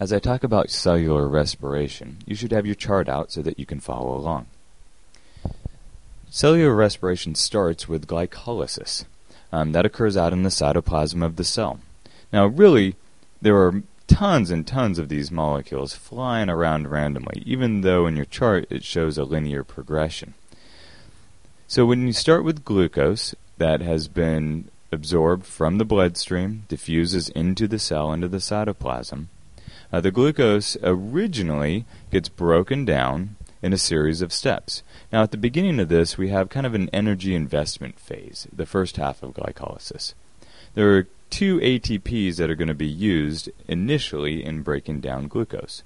As I talk about cellular respiration, you should have your chart out so that you can follow along. Cellular respiration starts with glycolysis. Um, that occurs out in the cytoplasm of the cell. Now, really, there are tons and tons of these molecules flying around randomly, even though in your chart it shows a linear progression. So, when you start with glucose that has been absorbed from the bloodstream, diffuses into the cell, into the cytoplasm, uh, the glucose originally gets broken down in a series of steps. Now, at the beginning of this, we have kind of an energy investment phase, the first half of glycolysis. There are two ATPs that are going to be used initially in breaking down glucose.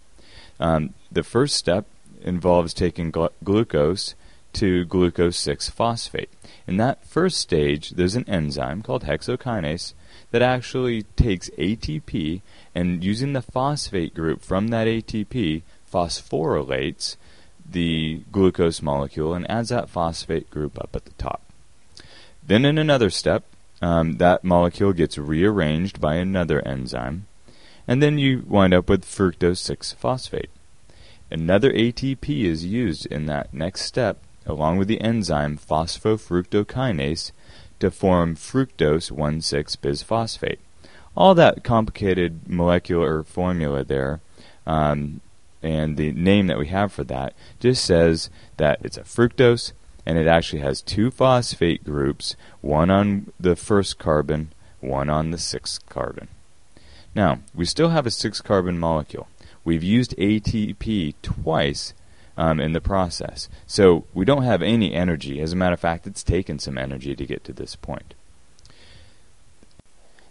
Um, the first step involves taking gl- glucose to glucose 6 phosphate. In that first stage, there's an enzyme called hexokinase that actually takes ATP and using the phosphate group from that ATP phosphorylates the glucose molecule and adds that phosphate group up at the top. Then, in another step, um, that molecule gets rearranged by another enzyme, and then you wind up with fructose 6 phosphate. Another ATP is used in that next step, along with the enzyme phosphofructokinase, to form fructose 1 6 bisphosphate. All that complicated molecular formula there um, and the name that we have for that just says that it's a fructose and it actually has two phosphate groups, one on the first carbon, one on the sixth carbon. Now, we still have a six carbon molecule. We've used ATP twice um, in the process. So we don't have any energy. As a matter of fact, it's taken some energy to get to this point.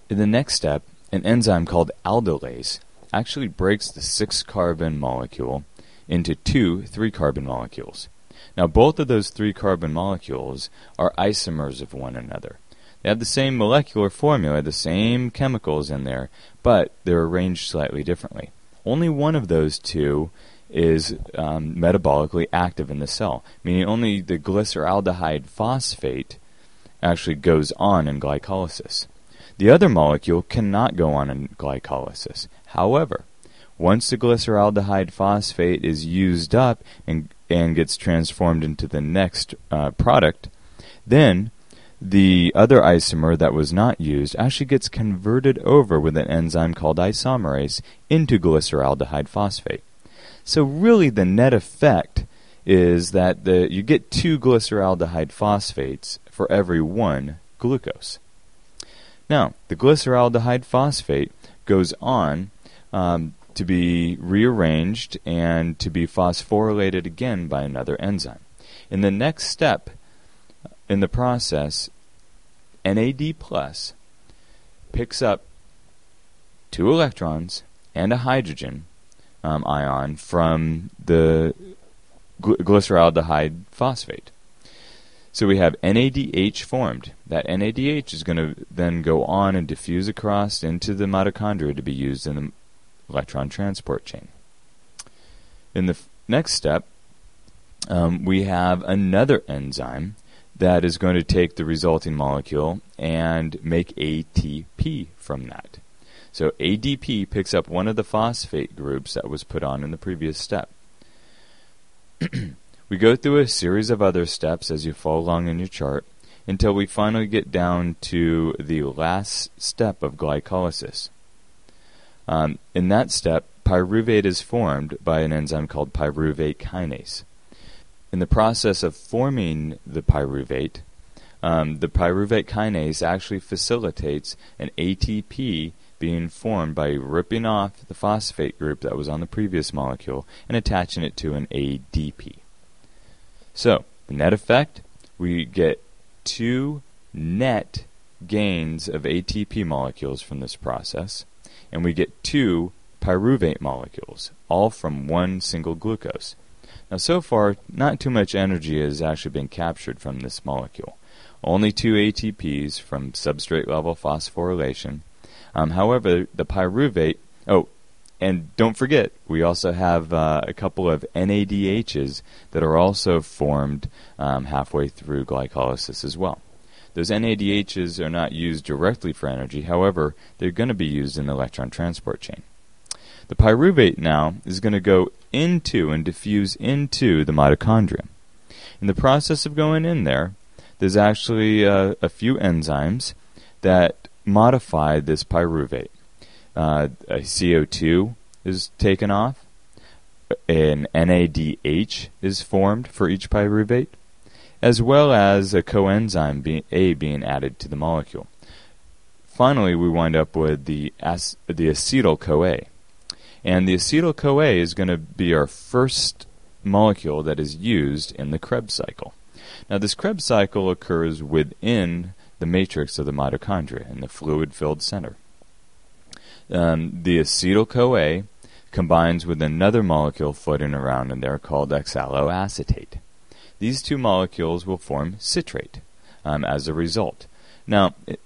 In the next step, an enzyme called aldolase actually breaks the six carbon molecule into two three carbon molecules. Now, both of those three carbon molecules are isomers of one another. They have the same molecular formula, the same chemicals in there, but they're arranged slightly differently. Only one of those two is um, metabolically active in the cell, meaning only the glyceraldehyde phosphate actually goes on in glycolysis. The other molecule cannot go on in glycolysis. However, once the glyceraldehyde phosphate is used up and, and gets transformed into the next uh, product, then the other isomer that was not used actually gets converted over with an enzyme called isomerase into glyceraldehyde phosphate. So really the net effect is that the, you get two glyceraldehyde phosphates for every one glucose. Now, the glyceraldehyde phosphate goes on um, to be rearranged and to be phosphorylated again by another enzyme. In the next step in the process, NAD plus picks up two electrons and a hydrogen um, ion from the gly- glyceraldehyde phosphate. So we have NADH formed. That NADH is going to then go on and diffuse across into the mitochondria to be used in the electron transport chain. In the f- next step, um, we have another enzyme that is going to take the resulting molecule and make ATP from that. So ADP picks up one of the phosphate groups that was put on in the previous step. we go through a series of other steps as you follow along in your chart until we finally get down to the last step of glycolysis. Um, in that step, pyruvate is formed by an enzyme called pyruvate kinase. In the process of forming the pyruvate, um, the pyruvate kinase actually facilitates an ATP being formed by ripping off the phosphate group that was on the previous molecule and attaching it to an ADP. So, the net effect, we get two net gains of ATP molecules from this process and we get two pyruvate molecules, all from one single glucose. Now, so far, not too much energy has actually been captured from this molecule. Only two ATPs from substrate level phosphorylation. Um, however, the pyruvate, oh, and don't forget, we also have uh, a couple of NADHs that are also formed um, halfway through glycolysis as well. Those NADHs are not used directly for energy, however, they're going to be used in the electron transport chain. The pyruvate now is going to go into and diffuse into the mitochondria. In the process of going in there, there's actually uh, a few enzymes that modify this pyruvate. Uh, a CO2 is taken off, an NADH is formed for each pyruvate, as well as a coenzyme A being added to the molecule. Finally, we wind up with the, ac- the acetyl CoA. And the acetyl CoA is going to be our first molecule that is used in the Krebs cycle. Now, this Krebs cycle occurs within the matrix of the mitochondria in the fluid filled center. Um, the acetyl CoA combines with another molecule floating around in there called oxaloacetate. These two molecules will form citrate um, as a result. Now, it,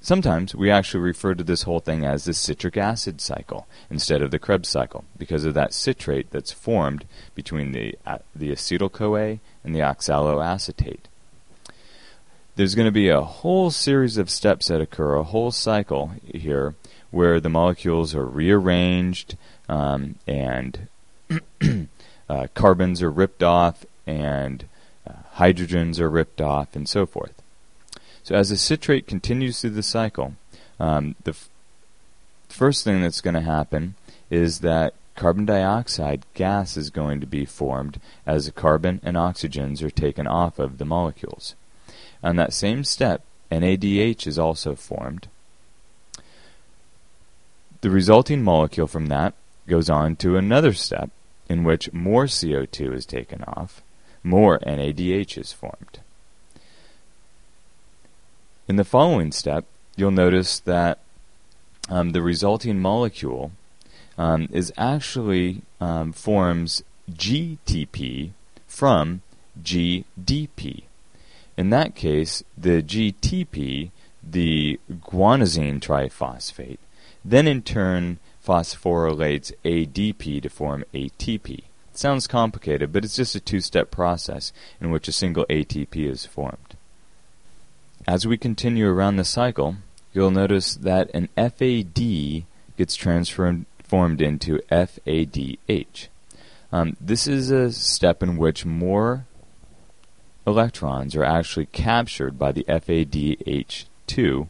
sometimes we actually refer to this whole thing as the citric acid cycle instead of the Krebs cycle because of that citrate that's formed between the, uh, the acetyl CoA and the oxaloacetate. There's going to be a whole series of steps that occur, a whole cycle here, where the molecules are rearranged um, and uh, carbons are ripped off and uh, hydrogens are ripped off and so forth. So as the citrate continues through the cycle, um, the f- first thing that's going to happen is that carbon dioxide gas is going to be formed as the carbon and oxygens are taken off of the molecules. On that same step, NADH is also formed. The resulting molecule from that goes on to another step in which more CO2 is taken off, more NADH is formed. In the following step, you'll notice that um, the resulting molecule um, is actually um, forms GTP from GDP. In that case, the GTP, the guanosine triphosphate, then in turn phosphorylates ADP to form ATP. It sounds complicated, but it's just a two step process in which a single ATP is formed. As we continue around the cycle, you'll notice that an FAD gets transformed into FADH. Um, this is a step in which more electrons are actually captured by the FADH2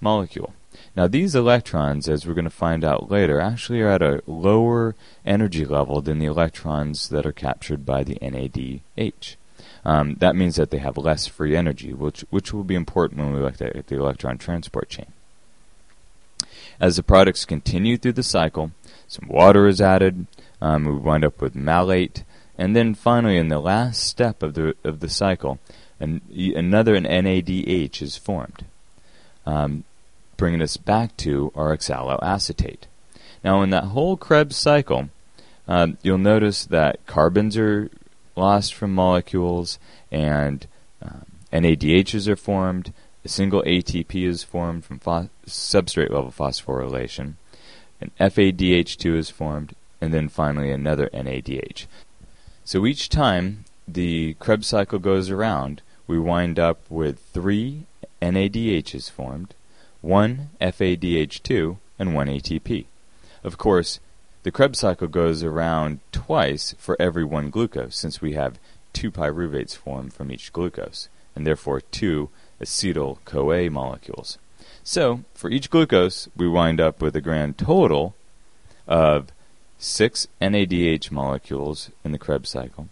molecule. Now, these electrons, as we're going to find out later, actually are at a lower energy level than the electrons that are captured by the NADH. Um, that means that they have less free energy, which, which will be important when we look at the electron transport chain. As the products continue through the cycle, some water is added, um, we wind up with malate, and then finally, in the last step of the, of the cycle, an, another an NADH is formed. Um, bringing us back to our oxaloacetate. Now, in that whole Krebs cycle, uh, you'll notice that carbons are lost from molecules and um, NADHs are formed. A single ATP is formed from substrate level phosphorylation. An FADH2 is formed, and then finally another NADH. So each time the Krebs cycle goes around, we wind up with three NADHs formed, one FADH2, and one ATP. Of course, the Krebs cycle goes around twice for every one glucose, since we have two pyruvates formed from each glucose, and therefore two acetyl CoA molecules. So, for each glucose, we wind up with a grand total of six NADH molecules in the Krebs cycle,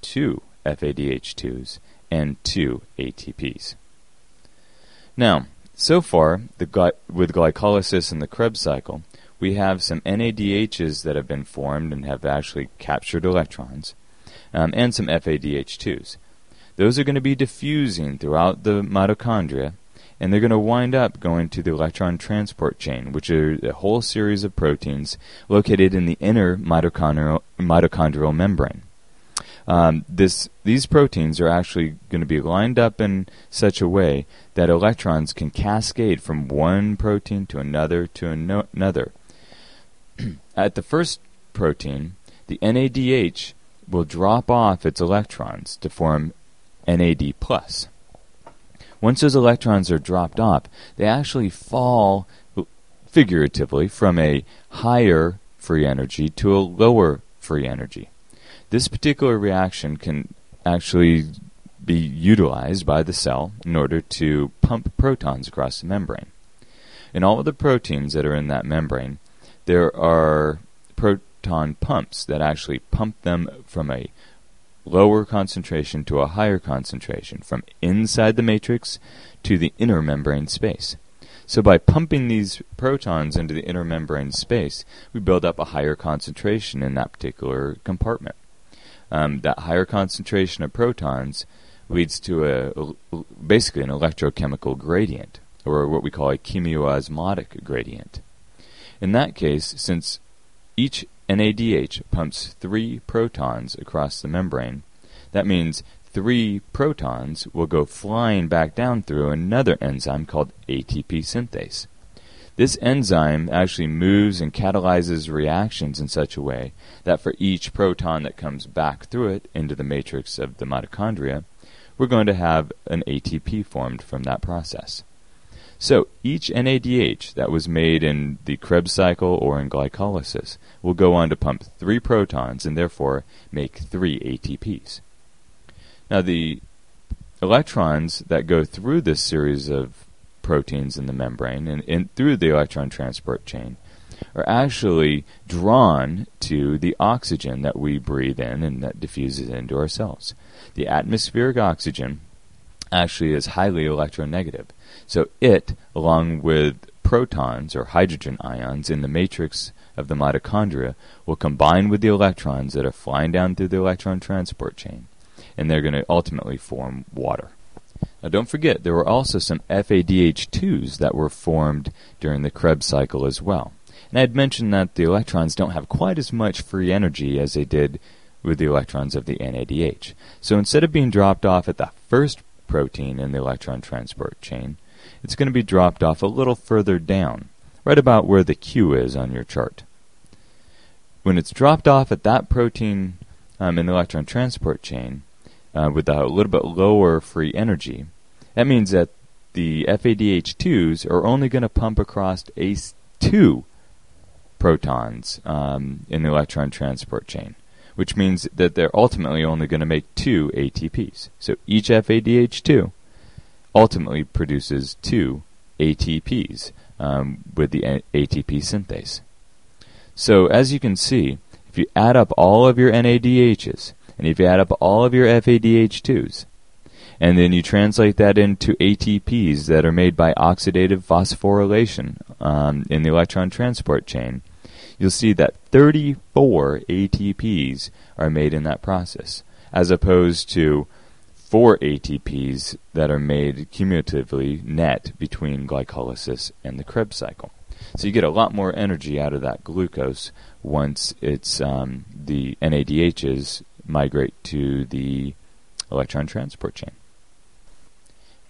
two FADH2s, and two ATPs. Now, so far, gly- with glycolysis in the Krebs cycle, we have some NADHs that have been formed and have actually captured electrons, um, and some FADH2s. Those are going to be diffusing throughout the mitochondria, and they're going to wind up going to the electron transport chain, which are a whole series of proteins located in the inner mitochondrial, mitochondrial membrane. Um, this, these proteins are actually going to be lined up in such a way that electrons can cascade from one protein to another to an- another. At the first protein, the NADH will drop off its electrons to form NAD+. Once those electrons are dropped off, they actually fall figuratively from a higher free energy to a lower free energy. This particular reaction can actually be utilized by the cell in order to pump protons across the membrane. In all of the proteins that are in that membrane, there are proton pumps that actually pump them from a lower concentration to a higher concentration, from inside the matrix to the inner membrane space. So by pumping these protons into the inner membrane space, we build up a higher concentration in that particular compartment. Um, that higher concentration of protons leads to a, a, basically an electrochemical gradient, or what we call a chemiosmotic gradient. In that case, since each NADH pumps three protons across the membrane, that means three protons will go flying back down through another enzyme called ATP synthase. This enzyme actually moves and catalyzes reactions in such a way that for each proton that comes back through it into the matrix of the mitochondria, we're going to have an ATP formed from that process. So each NADH that was made in the Krebs cycle or in glycolysis will go on to pump three protons and therefore make three ATPs. Now, the electrons that go through this series of proteins in the membrane and, and through the electron transport chain are actually drawn to the oxygen that we breathe in and that diffuses into our cells. The atmospheric oxygen actually is highly electronegative. So it, along with protons or hydrogen ions in the matrix of the mitochondria, will combine with the electrons that are flying down through the electron transport chain and they're going to ultimately form water. Now, don't forget, there were also some FADH2s that were formed during the Krebs cycle as well. And I had mentioned that the electrons don't have quite as much free energy as they did with the electrons of the NADH. So instead of being dropped off at the first protein in the electron transport chain, it's going to be dropped off a little further down, right about where the Q is on your chart. When it's dropped off at that protein um, in the electron transport chain, uh, with a little bit lower free energy, that means that the FADH2s are only going to pump across ACE2 protons um, in the electron transport chain, which means that they're ultimately only going to make two ATPs. So each FADH2 ultimately produces two ATPs um, with the ATP synthase. So as you can see, if you add up all of your NADHs and if you add up all of your FADH2s, and then you translate that into ATPs that are made by oxidative phosphorylation um, in the electron transport chain, you'll see that 34 ATPs are made in that process, as opposed to 4 ATPs that are made cumulatively net between glycolysis and the Krebs cycle. So you get a lot more energy out of that glucose once it's um, the NADHs migrate to the electron transport chain.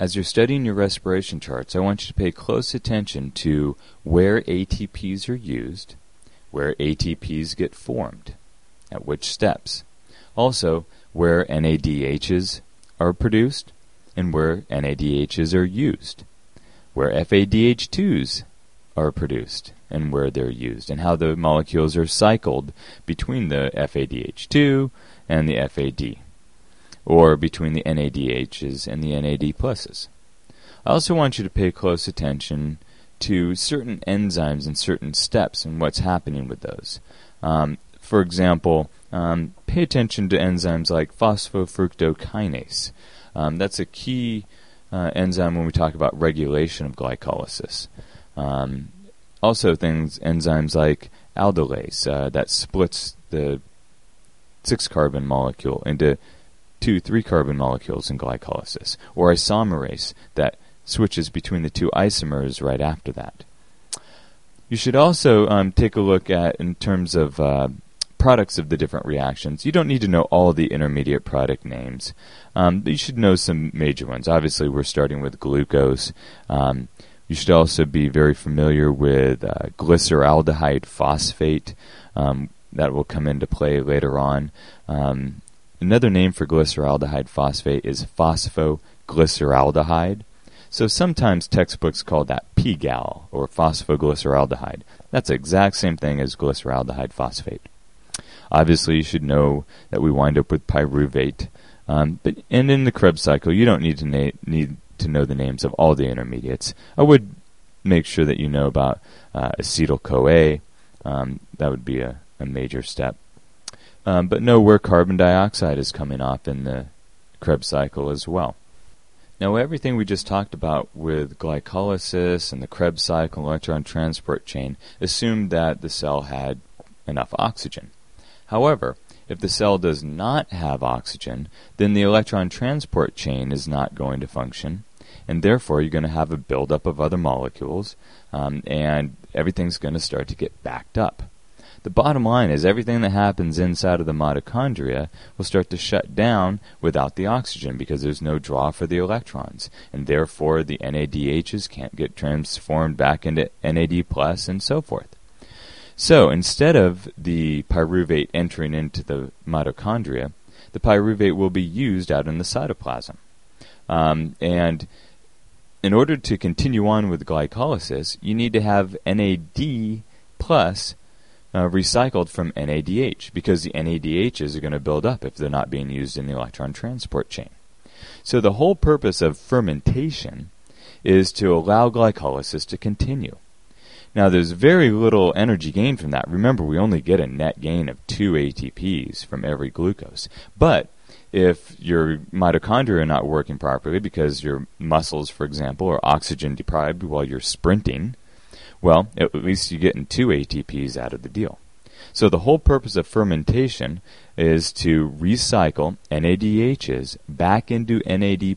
As you're studying your respiration charts, I want you to pay close attention to where ATPs are used, where ATPs get formed, at which steps. Also, where NADHs are produced and where NADHs are used, where FADH2s are produced and where they're used, and how the molecules are cycled between the FADH2, and the FAD, or between the NADHs and the NAD pluses. I also want you to pay close attention to certain enzymes and certain steps and what's happening with those. Um, for example, um, pay attention to enzymes like phosphofructokinase. Um, that's a key uh, enzyme when we talk about regulation of glycolysis. Um, also, things enzymes like aldolase uh, that splits the six carbon molecule into two three carbon molecules in glycolysis, or isomerase that switches between the two isomers right after that. You should also um, take a look at, in terms of uh, products of the different reactions. You don't need to know all the intermediate product names, um, you should know some major ones. Obviously, we're starting with glucose. Um, you should also be very familiar with uh, glyceraldehyde phosphate. Um, that will come into play later on. Um, another name for glyceraldehyde phosphate is phosphoglyceraldehyde. So sometimes textbooks call that PGAL, or phosphoglyceraldehyde. That's the exact same thing as glyceraldehyde phosphate. Obviously, you should know that we wind up with pyruvate. Um, but and in the Krebs cycle, you don't need to na- need to know the names of all the intermediates. I would make sure that you know about uh, acetyl CoA. Um, that would be a, a major step. Um, but know where carbon dioxide is coming off in the Krebs cycle as well. Now, everything we just talked about with glycolysis and the Krebs cycle and electron transport chain assumed that the cell had enough oxygen. However, if the cell does not have oxygen, then the electron transport chain is not going to function, and therefore you're going to have a buildup of other molecules, um, and everything's going to start to get backed up. The bottom line is everything that happens inside of the mitochondria will start to shut down without the oxygen because there's no draw for the electrons, and therefore the NADHs can't get transformed back into NAD plus and so forth. So instead of the pyruvate entering into the mitochondria, the pyruvate will be used out in the cytoplasm. Um, and in order to continue on with glycolysis, you need to have NAD plus uh, recycled from NADH because the NADHs are going to build up if they're not being used in the electron transport chain. So the whole purpose of fermentation is to allow glycolysis to continue. Now there's very little energy gain from that. Remember, we only get a net gain of 2 ATPs from every glucose. But if your mitochondria are not working properly because your muscles, for example, are oxygen deprived while you're sprinting, well, at least you're getting two ATPs out of the deal. So the whole purpose of fermentation is to recycle NADHs back into NAD.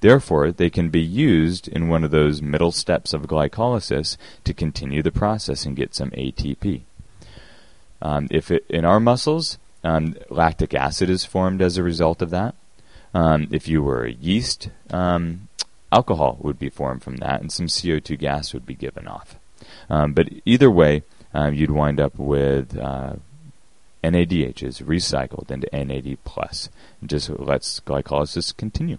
Therefore, they can be used in one of those middle steps of glycolysis to continue the process and get some ATP. Um, if it, in our muscles, um, lactic acid is formed as a result of that. Um, if you were a yeast, um, alcohol would be formed from that, and some CO2 gas would be given off. Um, but either way, um, you'd wind up with uh, NADHs recycled into NAD plus, and just lets glycolysis continue.